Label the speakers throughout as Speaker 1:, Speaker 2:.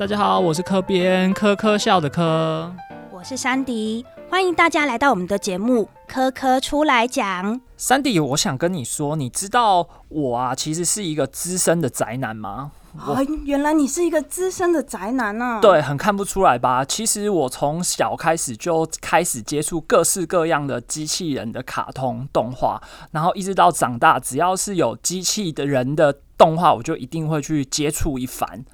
Speaker 1: 大家好，我是科编科科笑的科，
Speaker 2: 我是山迪，欢迎大家来到我们的节目《科科出来讲》。
Speaker 1: 山迪，我想跟你说，你知道我啊，其实是一个资深的宅男吗？
Speaker 2: 啊，原来你是一个资深的宅男啊。
Speaker 1: 对，很看不出来吧？其实我从小开始就开始接触各式各样的机器人的卡通动画，然后一直到长大，只要是有机器的人的动画，我就一定会去接触一番。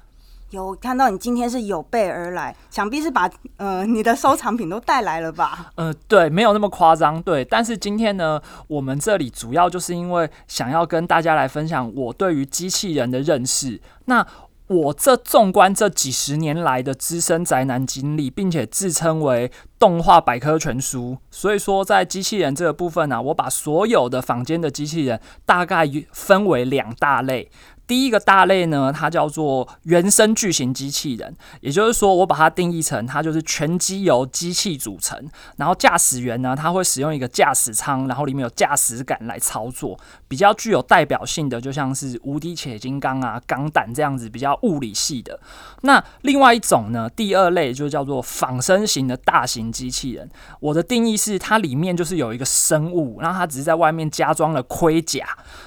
Speaker 2: 有看到你今天是有备而来，想必是把呃你的收藏品都带来了吧？
Speaker 1: 呃，对，没有那么夸张，对。但是今天呢，我们这里主要就是因为想要跟大家来分享我对于机器人的认识。那我这纵观这几十年来的资深宅男经历，并且自称为动画百科全书，所以说在机器人这个部分呢，我把所有的坊间的机器人大概分为两大类。第一个大类呢，它叫做原生巨型机器人，也就是说，我把它定义成它就是全机由机器组成，然后驾驶员呢，他会使用一个驾驶舱，然后里面有驾驶杆来操作，比较具有代表性的，就像是无敌铁金刚啊、钢弹这样子比较物理系的。那另外一种呢，第二类就叫做仿生型的大型机器人，我的定义是它里面就是有一个生物，然后它只是在外面加装了盔甲。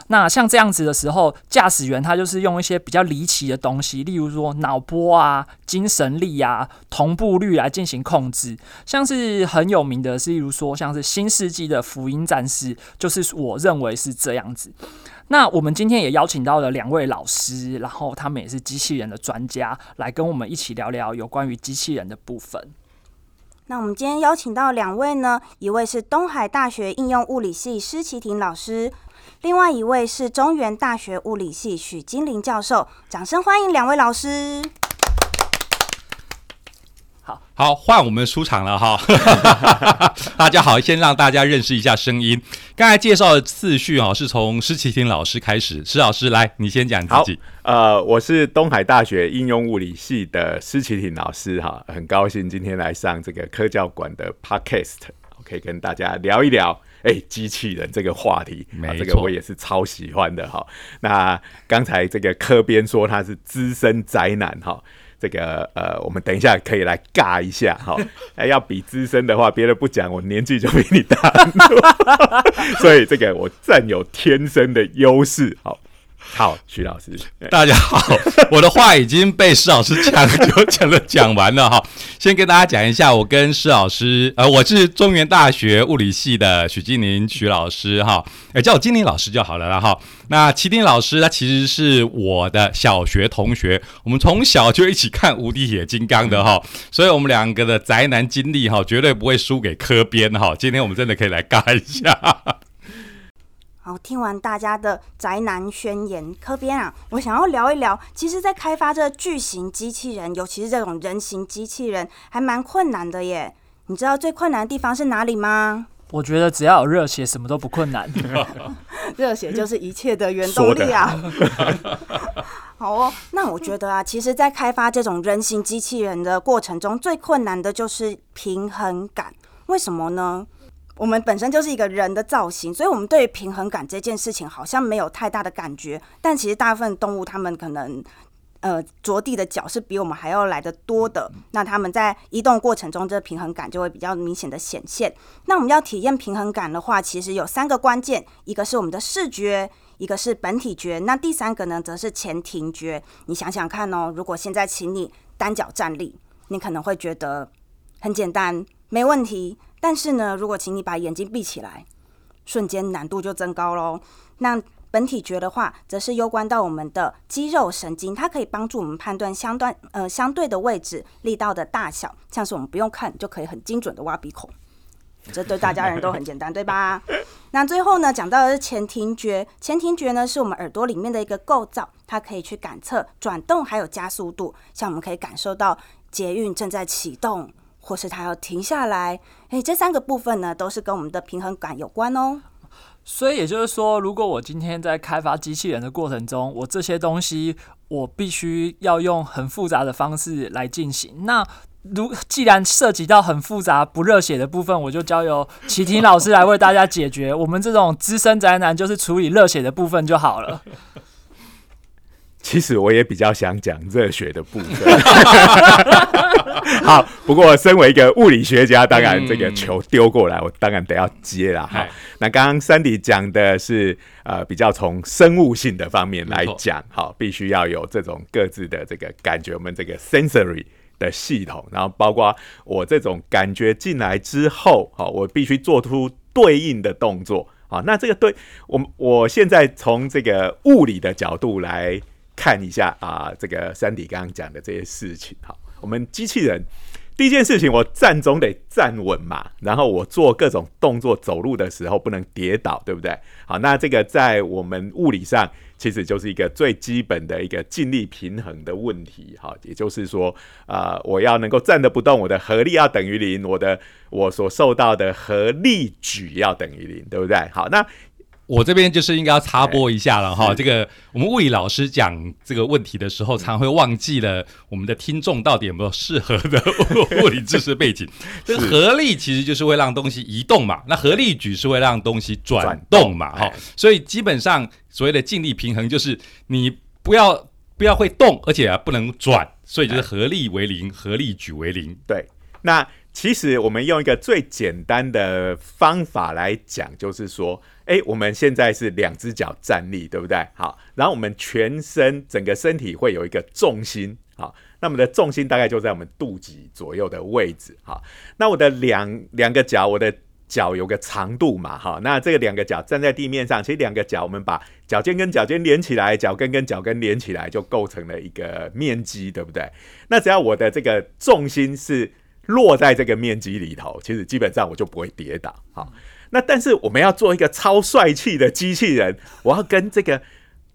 Speaker 1: 那像这样子的时候，驾驶员他。它就是用一些比较离奇的东西，例如说脑波啊、精神力啊、同步率来进行控制。像是很有名的，是例如说像是新世纪的福音战士，就是我认为是这样子。那我们今天也邀请到了两位老师，然后他们也是机器人的专家，来跟我们一起聊聊有关于机器人的部分。
Speaker 2: 那我们今天邀请到两位呢，一位是东海大学应用物理系施启廷老师。另外一位是中原大学物理系许金玲教授，掌声欢迎两位老师。
Speaker 3: 好，好，换我们出场了哈。大家好，先让大家认识一下声音。刚才介绍的次序哦，是从施启廷老师开始。施老师，来，你先讲自己。
Speaker 4: 呃，我是东海大学应用物理系的施启廷老师哈，很高兴今天来上这个科教馆的 podcast，可以跟大家聊一聊。哎，机器人这个话题，这个我也是超喜欢的哈。那刚才这个科编说他是资深宅男哈，这个呃，我们等一下可以来尬一下哈。哎，要比资深的话，别的不讲，我年纪就比你大，所以这个我占有天生的优势。好。好，徐老师，
Speaker 3: 大家好，我的话已经被施老师讲就讲了讲完了哈。先跟大家讲一下，我跟施老师，呃，我是中原大学物理系的许金玲许老师哈，呃，叫我金玲老师就好了啦哈。那齐丁老师他其实是我的小学同学，我们从小就一起看无敌铁金刚的哈，所以我们两个的宅男经历哈，绝对不会输给科编哈。今天我们真的可以来尬一下。
Speaker 2: 好，听完大家的宅男宣言，科编啊，我想要聊一聊，其实，在开发这巨型机器人，尤其是这种人形机器人，还蛮困难的耶。你知道最困难的地方是哪里吗？
Speaker 1: 我觉得只要有热血，什么都不困难。
Speaker 2: 热血就是一切的原动力啊。好哦，那我觉得啊，其实，在开发这种人形机器人的过程中，最困难的就是平衡感。为什么呢？我们本身就是一个人的造型，所以我们对于平衡感这件事情好像没有太大的感觉。但其实大部分动物，它们可能呃着地的脚是比我们还要来的多的。那它们在移动过程中，这平衡感就会比较明显的显现。那我们要体验平衡感的话，其实有三个关键：一个是我们的视觉，一个是本体觉，那第三个呢，则是前庭觉。你想想看哦，如果现在请你单脚站立，你可能会觉得很简单，没问题。但是呢，如果请你把眼睛闭起来，瞬间难度就增高喽。那本体觉的话，则是攸关到我们的肌肉神经，它可以帮助我们判断相断呃相对的位置、力道的大小，像是我们不用看就可以很精准的挖鼻孔，这对大家人都很简单，对吧？那最后呢，讲到的是前庭觉，前庭觉呢是我们耳朵里面的一个构造，它可以去感测转动还有加速度，像我们可以感受到捷运正在启动。或是它要停下来，诶，这三个部分呢，都是跟我们的平衡感有关哦。
Speaker 1: 所以也就是说，如果我今天在开发机器人的过程中，我这些东西我必须要用很复杂的方式来进行。那如既然涉及到很复杂不热血的部分，我就交由齐婷老师来为大家解决。我们这种资深宅男就是处理热血的部分就好了。
Speaker 4: 其实我也比较想讲热血的部分。好，不过身为一个物理学家，当然这个球丢过来，我当然得要接了哈。那刚刚 Sandy 讲的是呃比较从生物性的方面来讲，好，必须要有这种各自的这个感觉，我们这个 sensory 的系统，然后包括我这种感觉进来之后，好，我必须做出对应的动作。好，那这个对我我现在从这个物理的角度来看一下啊，这个 Sandy 刚刚讲的这些事情，好。我们机器人第一件事情，我站总得站稳嘛，然后我做各种动作，走路的时候不能跌倒，对不对？好，那这个在我们物理上其实就是一个最基本的一个静力平衡的问题，哈，也就是说，啊，我要能够站得不动，我的合力要等于零，我的我所受到的合力举要等于零，对不对？好，那。
Speaker 3: 我这边就是应该要插播一下了哈，这个我们物理老师讲这个问题的时候，常会忘记了我们的听众到底有没有适合的物理知识背景。这个合力其实就是会让东西移动嘛，那合力矩是会让东西转动嘛，哈，所以基本上所谓的静力平衡就是你不要不要会动，而且啊不能转，所以就是合力为零，合力矩为零。
Speaker 4: 对，那其实我们用一个最简单的方法来讲，就是说。哎，我们现在是两只脚站立，对不对？好，然后我们全身整个身体会有一个重心，好，那么的重心大概就在我们肚脐左右的位置，好，那我的两两个脚，我的脚有个长度嘛，哈，那这个两个脚站在地面上，其实两个脚我们把脚尖跟脚尖连起来，脚跟跟脚跟连起来，就构成了一个面积，对不对？那只要我的这个重心是落在这个面积里头，其实基本上我就不会跌倒，好。那但是我们要做一个超帅气的机器人，我要跟这个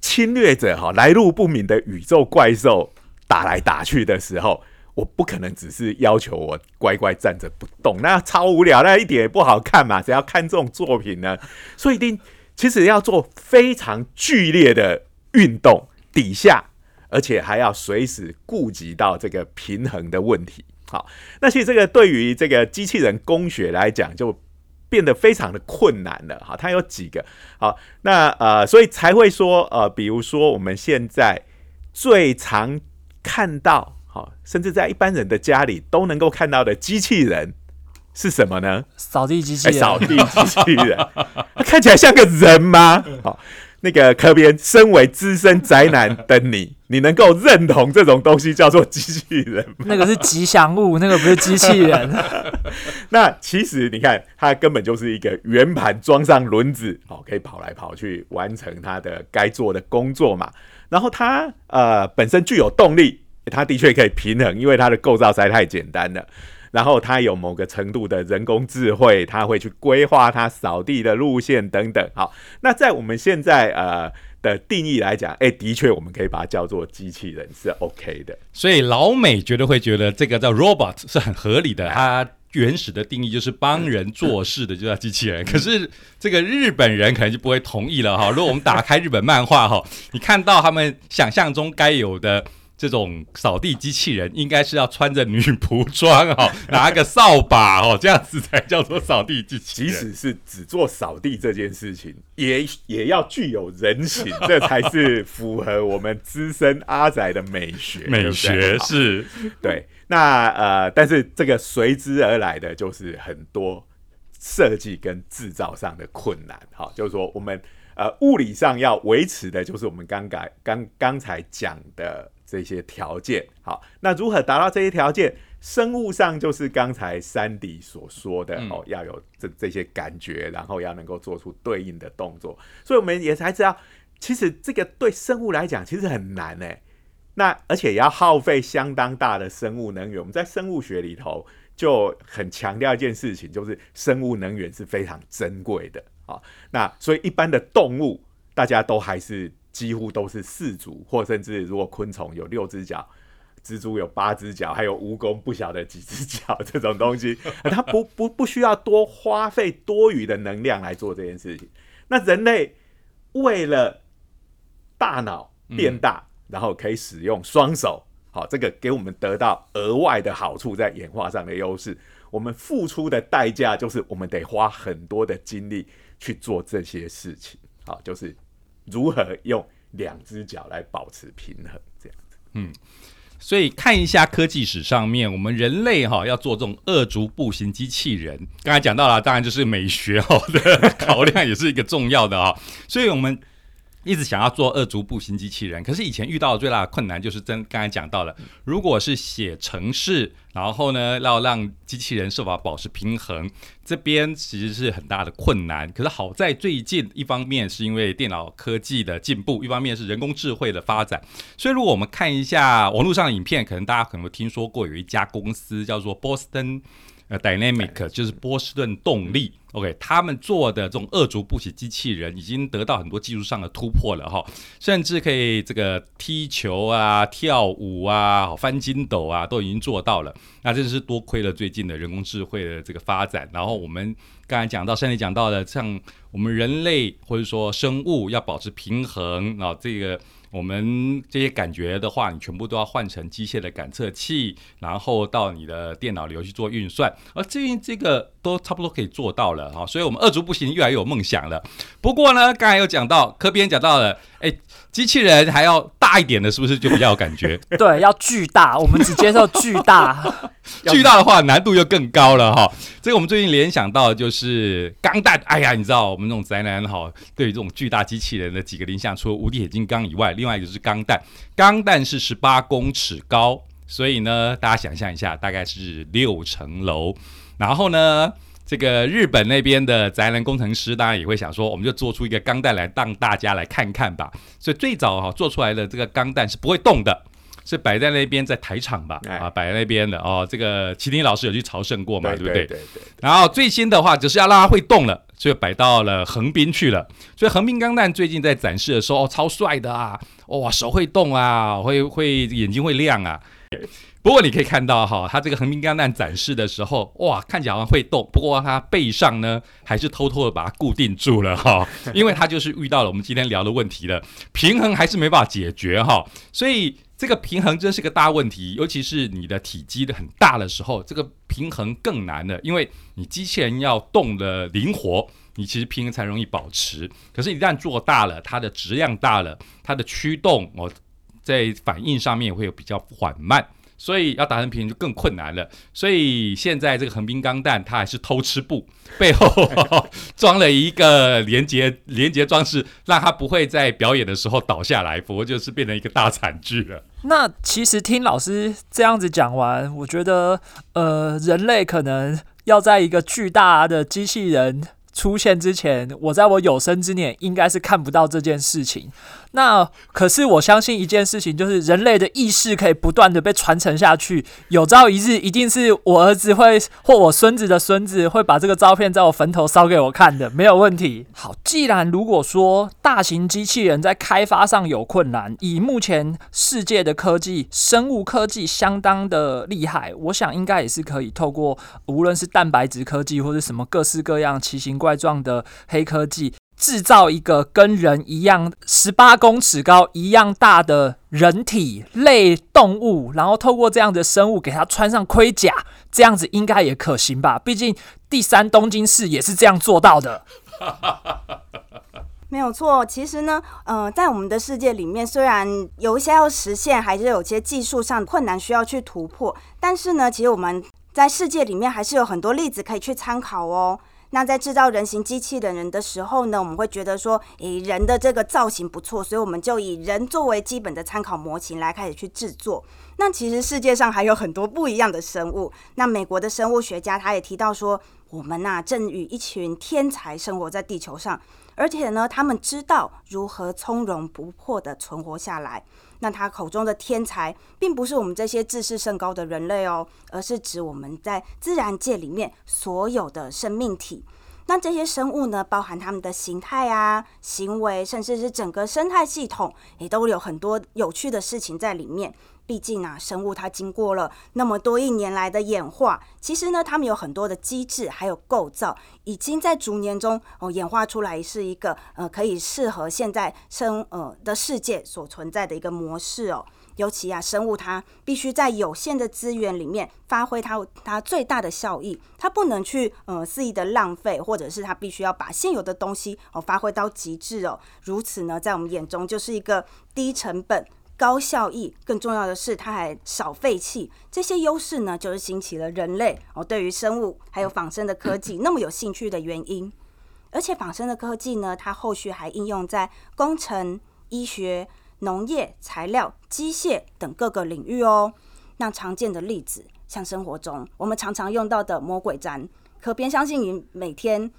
Speaker 4: 侵略者哈来路不明的宇宙怪兽打来打去的时候，我不可能只是要求我乖乖站着不动，那超无聊，那一点也不好看嘛。谁要看这种作品呢？所以一定其实要做非常剧烈的运动底下，而且还要随时顾及到这个平衡的问题。好，那其实这个对于这个机器人工学来讲就。变得非常的困难了，哈，它有几个好，那呃，所以才会说呃，比如说我们现在最常看到，好，甚至在一般人的家里都能够看到的机器人是什么呢？
Speaker 1: 扫地机器人，
Speaker 4: 扫地机器人，看起来像个人吗？好。那个科边，身为资深宅男的你，你能够认同这种东西叫做机器人吗？
Speaker 1: 那个是吉祥物，那个不是机器人。
Speaker 4: 那其实你看，它根本就是一个圆盘装上轮子，哦，可以跑来跑去完成它的该做的工作嘛。然后它呃本身具有动力，它的确可以平衡，因为它的构造实在太简单了。然后它有某个程度的人工智慧，它会去规划它扫地的路线等等。好，那在我们现在呃的定义来讲，哎，的确我们可以把它叫做机器人是 OK 的。
Speaker 3: 所以老美绝对会觉得这个叫 robot 是很合理的。它原始的定义就是帮人做事的，就叫机器人。可是这个日本人可能就不会同意了哈。如果我们打开日本漫画哈，你看到他们想象中该有的。这种扫地机器人应该是要穿着女仆装哦，拿个扫把哦，这样子才叫做扫地机器
Speaker 4: 人。即使是只做扫地这件事情，也也要具有人形，这才是符合我们资深阿仔的美学。
Speaker 3: 美学是，
Speaker 4: 对。那呃，但是这个随之而来的就是很多设计跟制造上的困难。哈，就是说我们呃物理上要维持的，就是我们刚改刚刚才讲的。这些条件好，那如何达到这些条件？生物上就是刚才山迪所说的哦，要有这这些感觉，然后要能够做出对应的动作。所以我们也才知道，其实这个对生物来讲其实很难呢。那而且也要耗费相当大的生物能源。我们在生物学里头就很强调一件事情，就是生物能源是非常珍贵的啊。那所以一般的动物，大家都还是。几乎都是四足，或甚至如果昆虫有六只脚，蜘蛛有八只脚，还有蜈蚣不晓得几只脚这种东西，它不不不需要多花费多余的能量来做这件事情。那人类为了大脑变大，然后可以使用双手，好，这个给我们得到额外的好处，在演化上的优势。我们付出的代价就是我们得花很多的精力去做这些事情，好，就是。如何用两只脚来保持平衡，这样子。
Speaker 3: 嗯，所以看一下科技史上面，我们人类哈要做这种二足步行机器人，刚才讲到了，当然就是美学哈 的考量也是一个重要的啊，所以我们。一直想要做二足步行机器人，可是以前遇到的最大的困难就是真刚才讲到了，如果是写程式，然后呢要让机器人设法保持平衡，这边其实是很大的困难。可是好在最近，一方面是因为电脑科技的进步，一方面是人工智慧的发展。所以如果我们看一下网络上的影片，可能大家可能会听说过有一家公司叫做 Boston。呃，Dynamic 就是波士顿动力，OK，他们做的这种二足步行机器人已经得到很多技术上的突破了哈，甚至可以这个踢球啊、跳舞啊、翻筋斗啊，都已经做到了。那真是多亏了最近的人工智慧的这个发展。然后我们刚才讲到，甚至讲到了像我们人类或者说生物要保持平衡啊，这个。我们这些感觉的话，你全部都要换成机械的感测器，然后到你的电脑里头去做运算，而至于这个都差不多可以做到了哈，所以我们二足步行越来越有梦想了。不过呢，刚才有讲到，科编讲到了，哎，机器人还要大一点的，是不是就比较有感觉？
Speaker 1: 对，要巨大，我们只接受巨大。
Speaker 3: 巨大的话，难度又更高了哈。这个我们最近联想到就是钢弹。哎呀，你知道我们这种宅男哈，对于这种巨大机器人的几个联想，除了无敌铁金刚以外，另外一个就是钢弹。钢弹是十八公尺高，所以呢，大家想象一下，大概是六层楼。然后呢，这个日本那边的宅男工程师当然也会想说，我们就做出一个钢弹来，让大家来看看吧。所以最早哈做出来的这个钢弹是不会动的。是摆在那边在台场吧，啊，摆在那边的哦。这个麒麟老师有去朝圣过嘛，对不对？
Speaker 4: 对对。
Speaker 3: 然后最新的话就是要让它会动了，所以摆到了横滨去了。所以横滨钢弹最近在展示的时候，哦，超帅的啊！哇，手会动啊，会会眼睛会亮啊。不过你可以看到哈，它这个横滨钢弹展示的时候，哇，看起来好像会动，不过它背上呢还是偷偷的把它固定住了哈，因为它就是遇到了我们今天聊的问题了，平衡还是没办法解决哈，所以。这个平衡真是个大问题，尤其是你的体积的很大的时候，这个平衡更难了。因为你机器人要动的灵活，你其实平衡才容易保持。可是，一旦做大了，它的质量大了，它的驱动哦，在反应上面会有比较缓慢。所以要达成平衡就更困难了。所以现在这个横滨钢弹它还是偷吃布，背后 装了一个连接连接装置，让它不会在表演的时候倒下来，否则就是变成一个大惨剧了。
Speaker 1: 那其实听老师这样子讲完，我觉得呃，人类可能要在一个巨大的机器人出现之前，我在我有生之年应该是看不到这件事情。那可是我相信一件事情，就是人类的意识可以不断的被传承下去。有朝一日，一定是我儿子会或我孙子的孙子会把这个照片在我坟头烧给我看的，没有问题。好，既然如果说大型机器人在开发上有困难，以目前世界的科技，生物科技相当的厉害，我想应该也是可以透过无论是蛋白质科技或者什么各式各样奇形怪状的黑科技。制造一个跟人一样十八公尺高、一样大的人体类动物，然后透过这样的生物给它穿上盔甲，这样子应该也可行吧？毕竟第三东京市也是这样做到的。
Speaker 2: 没有错，其实呢，呃，在我们的世界里面，虽然有一些要实现，还是有些技术上的困难需要去突破，但是呢，其实我们在世界里面还是有很多例子可以去参考哦。那在制造人形机器的人的时候呢，我们会觉得说，诶，人的这个造型不错，所以我们就以人作为基本的参考模型来开始去制作。那其实世界上还有很多不一样的生物。那美国的生物学家他也提到说，我们呐正与一群天才生活在地球上，而且呢，他们知道如何从容不迫的存活下来。那他口中的天才，并不是我们这些自视甚高的人类哦，而是指我们在自然界里面所有的生命体。那这些生物呢，包含它们的形态啊、行为，甚至是整个生态系统，也都有很多有趣的事情在里面。毕竟啊，生物它经过了那么多亿年来的演化，其实呢，它们有很多的机制还有构造，已经在逐年中哦演化出来，是一个呃可以适合现在生呃的世界所存在的一个模式哦。尤其啊，生物它必须在有限的资源里面发挥它它最大的效益，它不能去呃肆意的浪费，或者是它必须要把现有的东西哦发挥到极致哦。如此呢，在我们眼中就是一个低成本。高效益，更重要的是它还少废气，这些优势呢，就是兴起了人类哦对于生物还有仿生的科技那么有兴趣的原因。而且仿生的科技呢，它后续还应用在工程、医学、农业、材料、机械等各个领域哦。那常见的例子，像生活中我们常常用到的魔鬼毡，可别相信你每天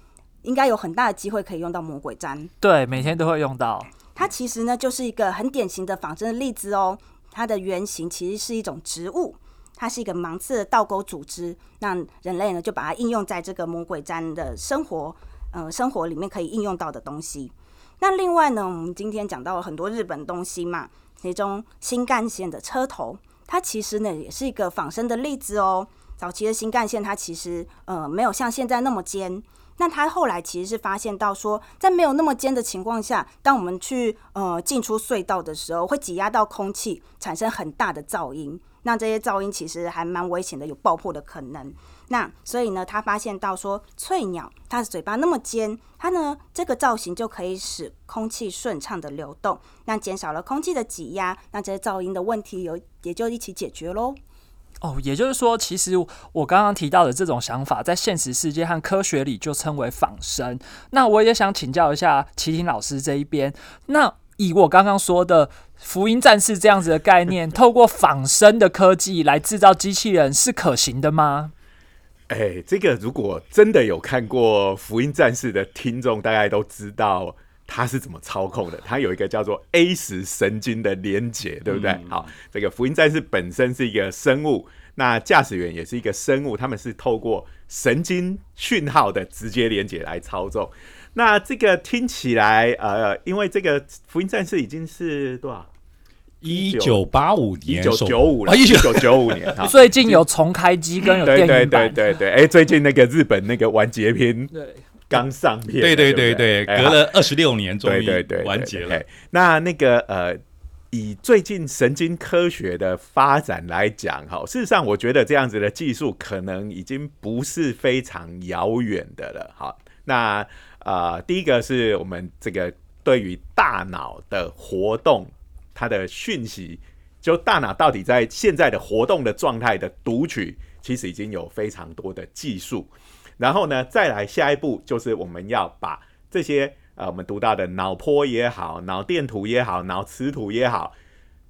Speaker 2: 应该有很大的机会可以用到魔鬼毡。
Speaker 1: 对，每天都会用到。
Speaker 2: 它其实呢，就是一个很典型的仿真的例子哦。它的原型其实是一种植物，它是一个芒刺的倒钩组织。那人类呢，就把它应用在这个魔鬼毡的生活，呃，生活里面可以应用到的东西。那另外呢，我们今天讲到了很多日本东西嘛，其中新干线的车头，它其实呢也是一个仿生的例子哦。早期的新干线，它其实呃没有像现在那么尖。那他后来其实是发现到说，在没有那么尖的情况下，当我们去呃进出隧道的时候，会挤压到空气，产生很大的噪音。那这些噪音其实还蛮危险的，有爆破的可能。那所以呢，他发现到说，翠鸟它的嘴巴那么尖，它呢这个造型就可以使空气顺畅的流动，那减少了空气的挤压，那这些噪音的问题有也就一起解决喽。
Speaker 1: 哦，也就是说，其实我刚刚提到的这种想法，在现实世界和科学里就称为仿生。那我也想请教一下齐婷老师这一边，那以我刚刚说的福音战士这样子的概念，透过仿生的科技来制造机器人是可行的吗？
Speaker 4: 哎，这个如果真的有看过福音战士的听众，大概都知道。它是怎么操控的？它有一个叫做 A 十神经的连接，对不对？好，这个福音战士本身是一个生物，那驾驶员也是一个生物，他们是透过神经讯号的直接连接来操纵。那这个听起来，呃，因为这个福音战士已经是多少？
Speaker 3: 一九八五年，
Speaker 4: 一九九五了，一九九五年。
Speaker 1: 最近有重开机跟有电影版，
Speaker 4: 对对对对。哎，最近那个日本那个完结篇，对。刚上片，
Speaker 3: 对对对对，隔了二十六年终于完结了。
Speaker 4: 那那个呃，以最近神经科学的发展来讲，哈，事实上我觉得这样子的技术可能已经不是非常遥远的了。好，那呃，第一个是我们这个对于大脑的活动，它的讯息，就大脑到底在现在的活动的状态的读取，其实已经有非常多的技术。然后呢，再来下一步就是我们要把这些呃，我们读到的脑波也好、脑电图也好、脑磁图也好，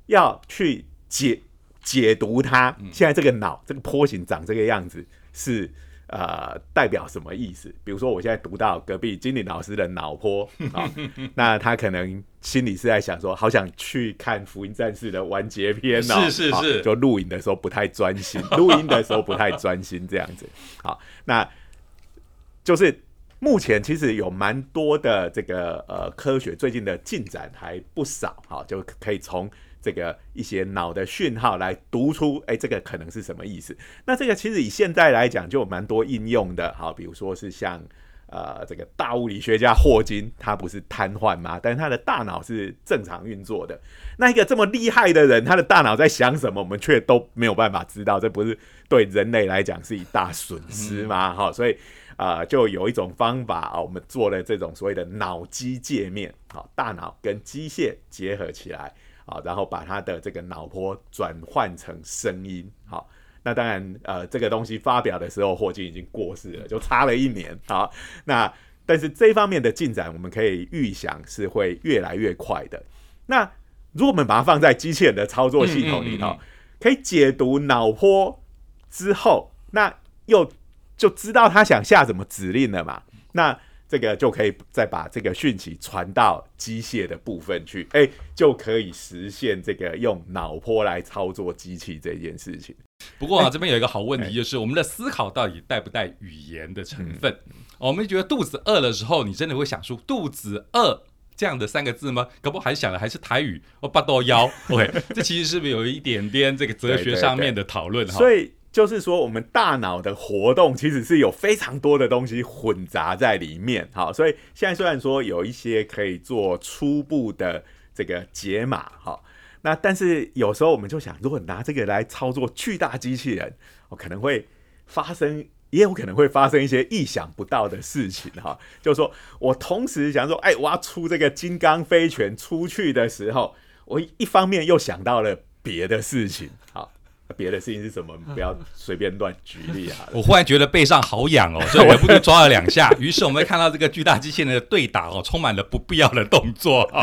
Speaker 4: 要去解解读它。现在这个脑这个波形长这个样子是呃代表什么意思？比如说我现在读到隔壁金玲老师的脑波啊，那他可能心里是在想说，好想去看《福音战士》的完结篇
Speaker 3: 哦，是是是，
Speaker 4: 就录影的时候不太专心，录音的时候不太专心这样子。好，那。就是目前其实有蛮多的这个呃科学最近的进展还不少哈，就可以从这个一些脑的讯号来读出，哎，这个可能是什么意思？那这个其实以现在来讲就有蛮多应用的，好，比如说是像呃这个大物理学家霍金，他不是瘫痪吗？但是他的大脑是正常运作的。那一个这么厉害的人，他的大脑在想什么，我们却都没有办法知道，这不是对人类来讲是一大损失吗？哈，所以。啊，就有一种方法啊，我们做了这种所谓的脑机界面，好，大脑跟机械结合起来，啊，然后把它的这个脑波转换成声音，好，那当然，呃，这个东西发表的时候，霍金已经过世了，就差了一年，好，那但是这方面的进展，我们可以预想是会越来越快的。那如果我们把它放在机器人的操作系统里头，可以解读脑波之后，那又。就知道他想下什么指令了嘛？那这个就可以再把这个讯息传到机械的部分去，哎，就可以实现这个用脑波来操作机器这件事情。
Speaker 3: 不过啊，这边有一个好问题，就是我们的思考到底带不带语言的成分？我们觉得肚子饿的时候，你真的会想出“肚子饿”这样的三个字吗？可不还想的还是台语“我八多腰”。OK，这其实是不是有一点点这个哲学上面的讨论？哈，
Speaker 4: 所以。就是说，我们大脑的活动其实是有非常多的东西混杂在里面。好，所以现在虽然说有一些可以做初步的这个解码，哈，那但是有时候我们就想，如果拿这个来操作巨大机器人，我，可能会发生，也有可能会发生一些意想不到的事情哈。就是说我同时想说，哎，我要出这个金刚飞拳出去的时候，我一方面又想到了别的事情，好。别的事情是什么？不要随便乱举例啊！
Speaker 3: 我忽然觉得背上好痒哦，所以忍不住抓了两下。于是我们看到这个巨大机器人的对打哦，充满了不必要的动作啊。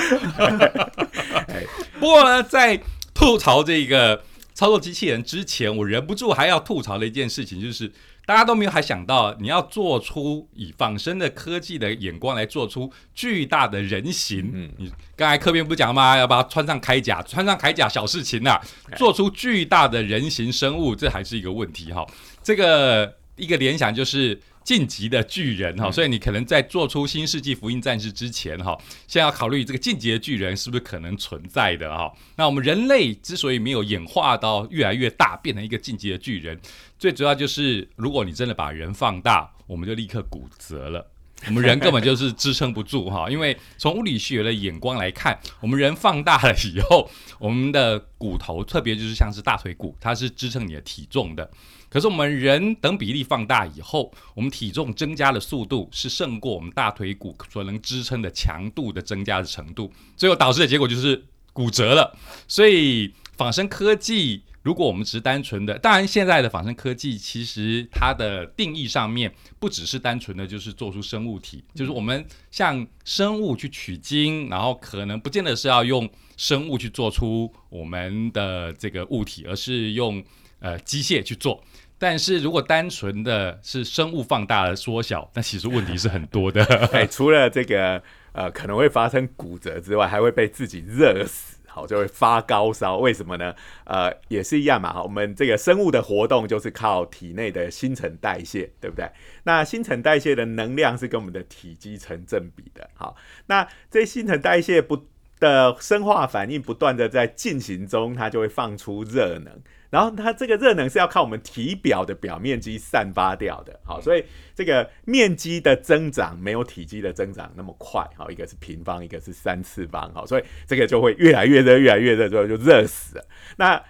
Speaker 3: 不过呢，在吐槽这个操作机器人之前，我忍不住还要吐槽的一件事情就是。大家都没有还想到，你要做出以仿生的科技的眼光来做出巨大的人形。嗯，你刚才科编不讲吗？要把它穿上铠甲，穿上铠甲小事情呐，做出巨大的人形生物，这还是一个问题哈。这个一个联想就是。晋级的巨人哈，所以你可能在做出新世纪福音战士之前哈，先要考虑这个晋级的巨人是不是可能存在的哈。那我们人类之所以没有演化到越来越大，变成一个晋级的巨人，最主要就是如果你真的把人放大，我们就立刻骨折了。我们人根本就是支撑不住哈，因为从物理学的眼光来看，我们人放大了以后，我们的骨头，特别就是像是大腿骨，它是支撑你的体重的。可是我们人等比例放大以后，我们体重增加的速度是胜过我们大腿骨所能支撑的强度的增加的程度，最后导致的结果就是骨折了。所以仿生科技，如果我们只是单纯的，当然现在的仿生科技其实它的定义上面不只是单纯的就是做出生物体，就是我们向生物去取经，然后可能不见得是要用生物去做出我们的这个物体，而是用呃机械去做。但是如果单纯的是生物放大了缩小，那其实问题是很多的。
Speaker 4: 哎，除了这个呃可能会发生骨折之外，还会被自己热死，好就会发高烧。为什么呢？呃，也是一样嘛。我们这个生物的活动就是靠体内的新陈代谢，对不对？那新陈代谢的能量是跟我们的体积成正比的。好，那这新陈代谢不的生化反应不断的在进行中，它就会放出热能。然后它这个热能是要靠我们体表的表面积散发掉的，好，所以这个面积的增长没有体积的增长那么快，好，一个是平方，一个是三次方，好，所以这个就会越来越热，越来越热之后就热死了。那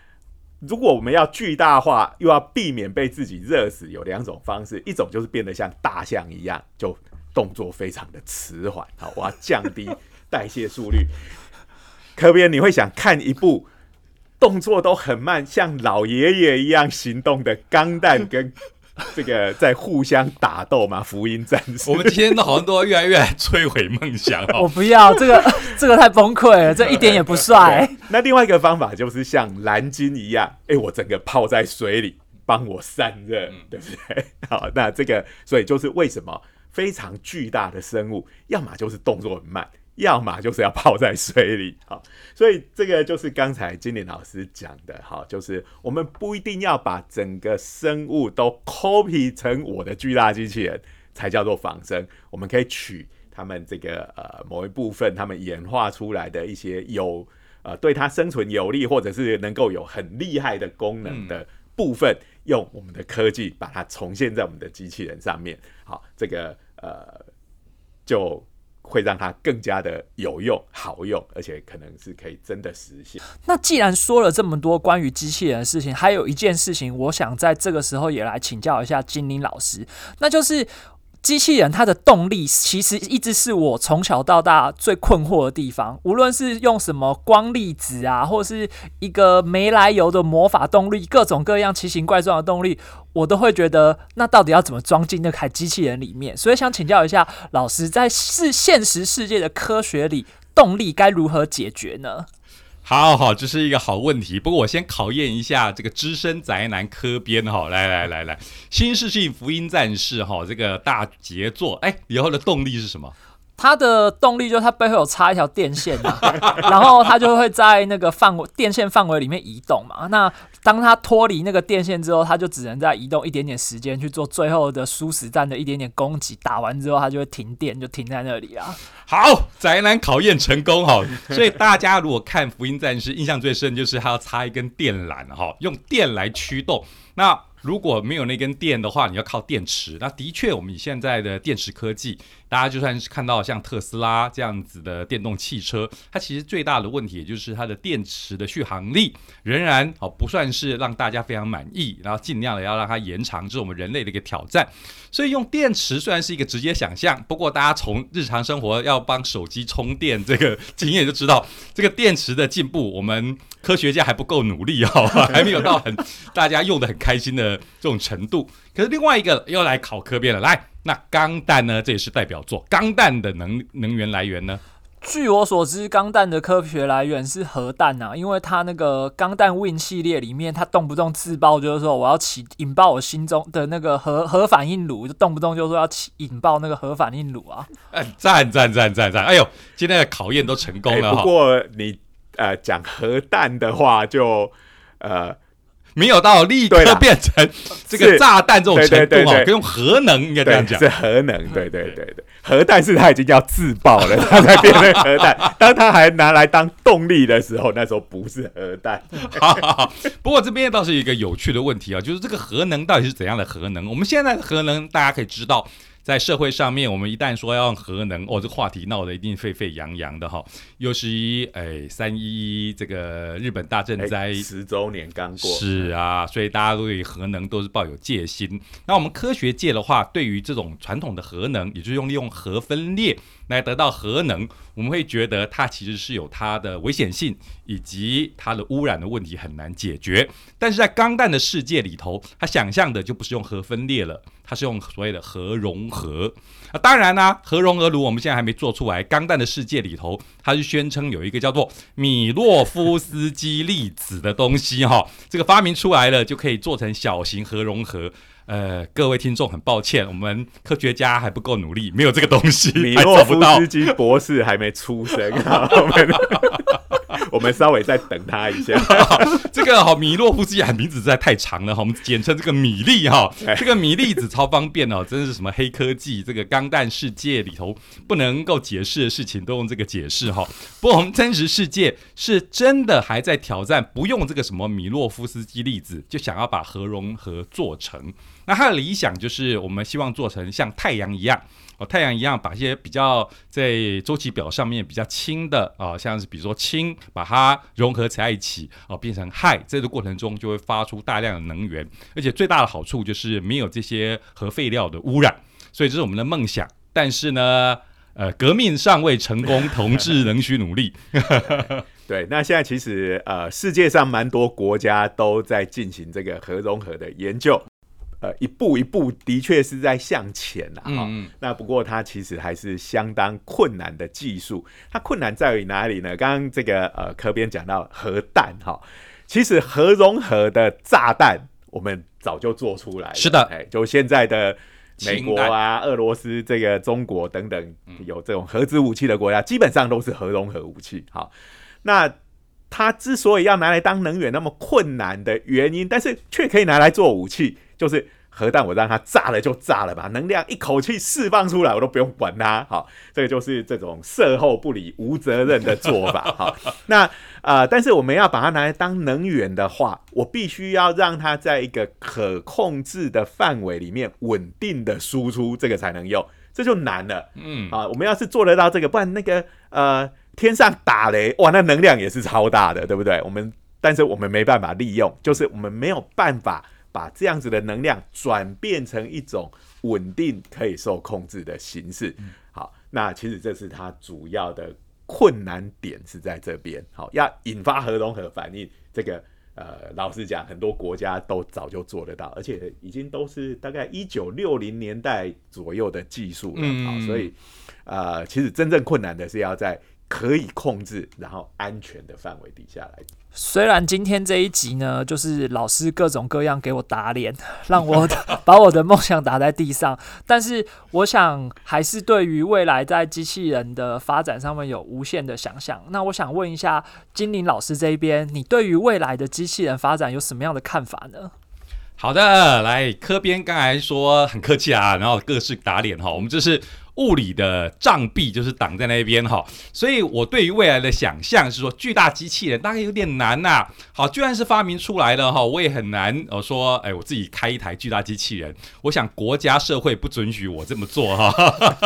Speaker 4: 如果我们要巨大化，又要避免被自己热死，有两种方式，一种就是变得像大象一样，就动作非常的迟缓，好，我要降低代谢速率。可别你会想看一部？动作都很慢，像老爷爷一样行动的钢弹 跟这个在互相打斗嘛？福音战士，
Speaker 3: 我们今天都好像都要越来越摧毁梦想。
Speaker 1: 我不要这个，这个太崩溃了，这一点也不帅。
Speaker 4: 那另外一个方法就是像蓝鲸一样，哎，我整个泡在水里，帮我散热，对不对？好，那这个所以就是为什么非常巨大的生物，要么就是动作很慢。要么就是要泡在水里，好，所以这个就是刚才金莲老师讲的，好，就是我们不一定要把整个生物都 copy 成我的巨大机器人才叫做仿生，我们可以取他们这个呃某一部分，他们演化出来的一些有呃对它生存有利，或者是能够有很厉害的功能的部分，用我们的科技把它重现在我们的机器人上面，好，这个呃就。会让它更加的有用、好用，而且可能是可以真的实现。
Speaker 1: 那既然说了这么多关于机器人的事情，还有一件事情，我想在这个时候也来请教一下金玲老师，那就是。机器人它的动力其实一直是我从小到大最困惑的地方。无论是用什么光粒子啊，或是一个没来由的魔法动力，各种各样奇形怪状的动力，我都会觉得那到底要怎么装进那台机器人里面？所以想请教一下老师，在是现实世界的科学里，动力该如何解决呢？
Speaker 3: 好好，这是一个好问题。不过我先考验一下这个资深宅男科编哈，来来来来，新世纪福音战士哈，这个大杰作，哎，以后的动力是什么？
Speaker 1: 它的动力就是它背后有插一条电线嘛，然后它就会在那个范围电线范围里面移动嘛。那当它脱离那个电线之后，它就只能在移动一点点时间去做最后的殊死战的一点点攻击。打完之后，它就会停电，就停在那里啊。
Speaker 3: 好，宅男考验成功哈。所以大家如果看福音战士，印象最深就是它要插一根电缆哈，用电来驱动。那如果没有那根电的话，你要靠电池。那的确，我们以现在的电池科技，大家就算是看到像特斯拉这样子的电动汽车，它其实最大的问题，也就是它的电池的续航力仍然哦不算是让大家非常满意，然后尽量的要让它延长，这是我们人类的一个挑战。所以用电池虽然是一个直接想象，不过大家从日常生活要帮手机充电这个经验就知道，这个电池的进步，我们科学家还不够努力哦，还没有到很大家用的很开心的这种程度。可是另外一个又来考科编了，来，那钢弹呢？这也是代表作，钢弹的能能源来源呢？
Speaker 1: 据我所知，钢弹的科学来源是核弹啊，因为它那个钢弹 Win 系列里面，它动不动自爆，就是说我要起引爆我心中的那个核核反应炉，就动不动就说要起引爆那个核反应炉啊。
Speaker 3: 哎，赞赞赞赞赞！哎呦，今天的考验都成功了
Speaker 4: 不过你呃讲核弹的话，就呃。
Speaker 3: 没有到立刻变成这个炸弹这种程度可以，用核能应该这样讲，
Speaker 4: 是核能，对对对对，核弹是它已经要自爆了，它才变成核弹。当它还拿来当动力的时候，那时候不是核弹。
Speaker 3: 不过这边倒是一个有趣的问题啊，就是这个核能到底是怎样的核能？我们现在的核能大家可以知道。在社会上面，我们一旦说要用核能，哦，这话题闹得一定沸沸扬扬的哈。又是一哎三一一这个日本大震灾
Speaker 4: 十周年刚过，
Speaker 3: 是啊，所以大家对核能都是抱有戒心。那我们科学界的话，对于这种传统的核能，也就是用利用核分裂。来得到核能，我们会觉得它其实是有它的危险性以及它的污染的问题很难解决。但是在钢弹的世界里头，它想象的就不是用核分裂了，它是用所谓的核融合。啊，当然呢，核融合炉我们现在还没做出来。钢弹的世界里头，它是宣称有一个叫做米洛夫斯基粒子的东西哈，这个发明出来了就可以做成小型核融合。呃，各位听众，很抱歉，我们科学家还不够努力，没有这个东西，
Speaker 4: 米洛夫斯基博士还没出生啊。我们稍微再等他一下。
Speaker 3: 这个哈米洛夫斯基名字实在太长了哈，我们简称这个米粒哈。这个米粒子超方便哦，真的是什么黑科技？这个钢弹世界里头不能够解释的事情都用这个解释哈。不过我们真实世界是真的还在挑战，不用这个什么米洛夫斯基粒子，就想要把核融合做成。那他的理想就是我们希望做成像太阳一样。哦，太阳一样，把一些比较在周期表上面比较轻的啊，像是比如说氢，把它融合在一起，哦，变成氦，这个过程中就会发出大量的能源，而且最大的好处就是没有这些核废料的污染，所以这是我们的梦想。但是呢，呃，革命尚未成功，同志仍需努力。
Speaker 4: 对，那现在其实呃，世界上蛮多国家都在进行这个核融合的研究。呃，一步一步的确是在向前啊哈。那不过它其实还是相当困难的技术。它困难在于哪里呢？刚刚这个呃科编讲到核弹哈，其实核融合的炸弹我们早就做出来了。
Speaker 3: 是的，
Speaker 4: 哎，就现在的美国啊、俄罗斯、这个中国等等有这种核子武器的国家，基本上都是核融合武器。好，那它之所以要拿来当能源那么困难的原因，但是却可以拿来做武器。就是核弹，我让它炸了就炸了吧，能量一口气释放出来，我都不用管它。好，这个就是这种事后不理、无责任的做法。好，那啊，但是我们要把它拿来当能源的话，我必须要让它在一个可控制的范围里面稳定的输出，这个才能用，这就难了。嗯，啊，我们要是做得到这个，不然那个呃天上打雷，哇，那能量也是超大的，对不对？我们但是我们没办法利用，就是我们没有办法。把这样子的能量转变成一种稳定、可以受控制的形式。好，那其实这是它主要的困难点是在这边。好，要引发核融合反应，这个呃，老实讲，很多国家都早就做得到，而且已经都是大概一九六零年代左右的技术了。好，所以呃，其实真正困难的是要在。可以控制，然后安全的范围底下来。
Speaker 1: 虽然今天这一集呢，就是老师各种各样给我打脸，让我 把我的梦想打在地上，但是我想还是对于未来在机器人的发展上面有无限的想象。那我想问一下金玲老师这一边，你对于未来的机器人发展有什么样的看法呢？
Speaker 3: 好的，来科编刚才说很客气啊，然后各式打脸哈，我们这是物理的障壁就是挡在那边哈，所以我对于未来的想象是说，巨大机器人大概有点难呐。好，居然是发明出来了哈，我也很难我说，哎，我自己开一台巨大机器人，我想国家社会不准许我这么做哈。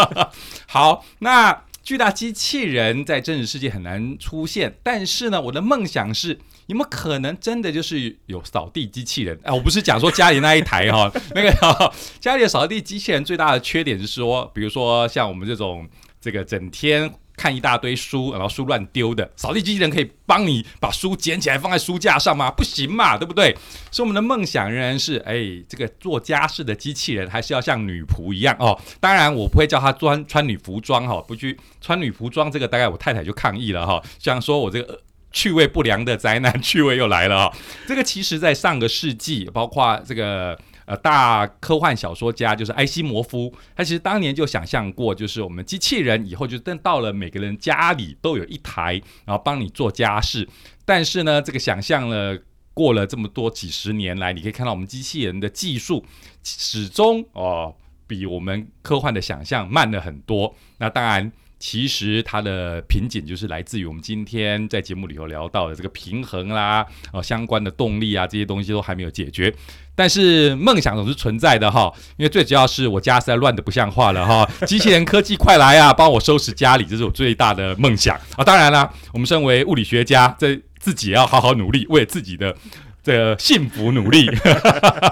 Speaker 3: 好，那巨大机器人在真实世界很难出现，但是呢，我的梦想是。你们可能真的就是有扫地机器人？哎，我不是讲说家里那一台哈，那个 家里的扫地机器人最大的缺点是说，比如说像我们这种这个整天看一大堆书，然后书乱丢的，扫地机器人可以帮你把书捡起来放在书架上吗？不行嘛，对不对？所以我们的梦想仍然是，哎，这个做家事的机器人还是要像女仆一样哦。当然，我不会叫他穿穿女服装哈，不去穿女服装，这个大概我太太就抗议了哈，像说我这个。趣味不良的灾难，趣味又来了啊！这个其实，在上个世纪，包括这个呃大科幻小说家，就是埃西摩夫，他其实当年就想象过，就是我们机器人以后就等到了每个人家里都有一台，然后帮你做家事。但是呢，这个想象了过了这么多几十年来，你可以看到我们机器人的技术始终哦比我们科幻的想象慢了很多。那当然。其实它的瓶颈就是来自于我们今天在节目里头聊到的这个平衡啦，哦相关的动力啊这些东西都还没有解决，但是梦想总是存在的哈，因为最主要是我家实在乱的不像话了哈，机器人科技快来啊，帮我收拾家里，这是我最大的梦想啊。当然了，我们身为物理学家，这自己要好好努力，为自己的这个幸福努力。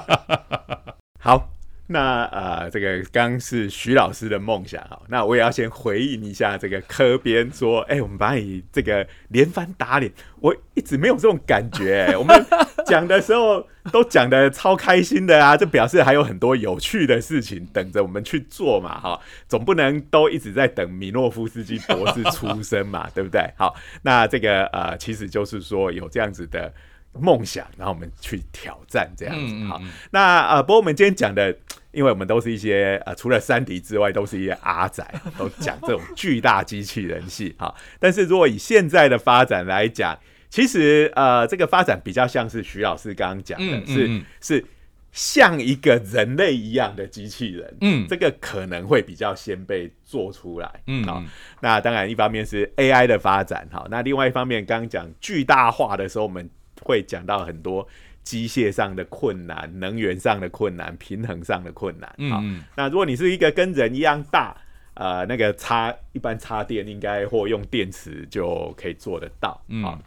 Speaker 4: 好。那呃，这个刚是徐老师的梦想哈，那我也要先回应一下这个科编说，哎，我们把你这个连番打脸，我一直没有这种感觉，我们讲的时候都讲的超开心的啊，这表示还有很多有趣的事情等着我们去做嘛，哈，总不能都一直在等米诺夫斯基博士出生嘛，对不对？好，那这个呃，其实就是说有这样子的。梦想，然后我们去挑战这样子。好，那呃，不过我们今天讲的，因为我们都是一些呃，除了三迪之外，都是一些阿仔，都讲这种巨大机器人戏。哈，但是如果以现在的发展来讲，其实呃，这个发展比较像是徐老师刚刚讲的，是是像一个人类一样的机器人。嗯，这个可能会比较先被做出来。嗯，好，那当然一方面是 AI 的发展，哈，那另外一方面刚刚讲巨大化的时候，我们会讲到很多机械上的困难、能源上的困难、平衡上的困难。嗯，那如果你是一个跟人一样大，呃，那个插一般插电应该或用电池就可以做得到。嗯。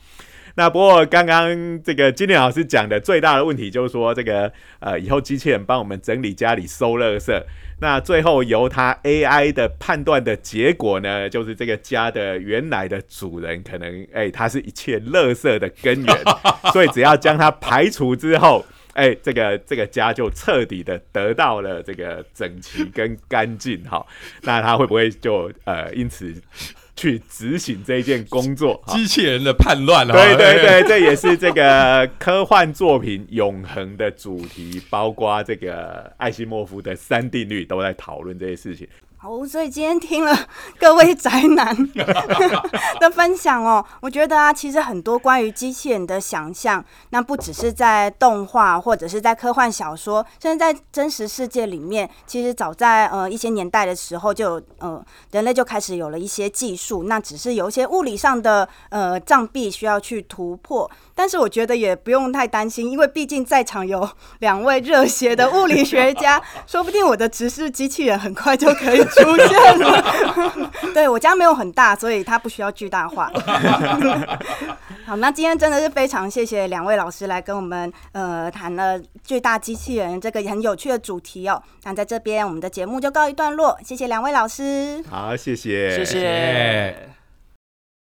Speaker 4: 那不过刚刚这个金莲老师讲的最大的问题就是说，这个呃以后机器人帮我们整理家里收垃圾，那最后由它 AI 的判断的结果呢，就是这个家的原来的主人可能哎，他是一切垃圾的根源，所以只要将它排除之后，哎，这个这个家就彻底的得到了这个整齐跟干净哈。那他会不会就呃因此？去执行这件工作，
Speaker 3: 机器人的叛乱
Speaker 4: 对对对，这也是这个科幻作品永恒的主题，包括这个艾希莫夫的三定律都在讨论这些事情。
Speaker 2: 好，所以今天听了各位宅男的分享哦，我觉得啊，其实很多关于机器人的想象，那不只是在动画或者是在科幻小说，甚至在真实世界里面，其实早在呃一些年代的时候，就有呃人类就开始有了一些技术，那只是有一些物理上的呃障壁需要去突破。但是我觉得也不用太担心，因为毕竟在场有两位热血的物理学家，说不定我的直视机器人很快就可以出现了。对我家没有很大，所以它不需要巨大化。好，那今天真的是非常谢谢两位老师来跟我们呃谈了巨大机器人这个很有趣的主题哦。那在这边我们的节目就告一段落，谢谢两位老师。
Speaker 4: 好，谢谢，
Speaker 1: 谢谢。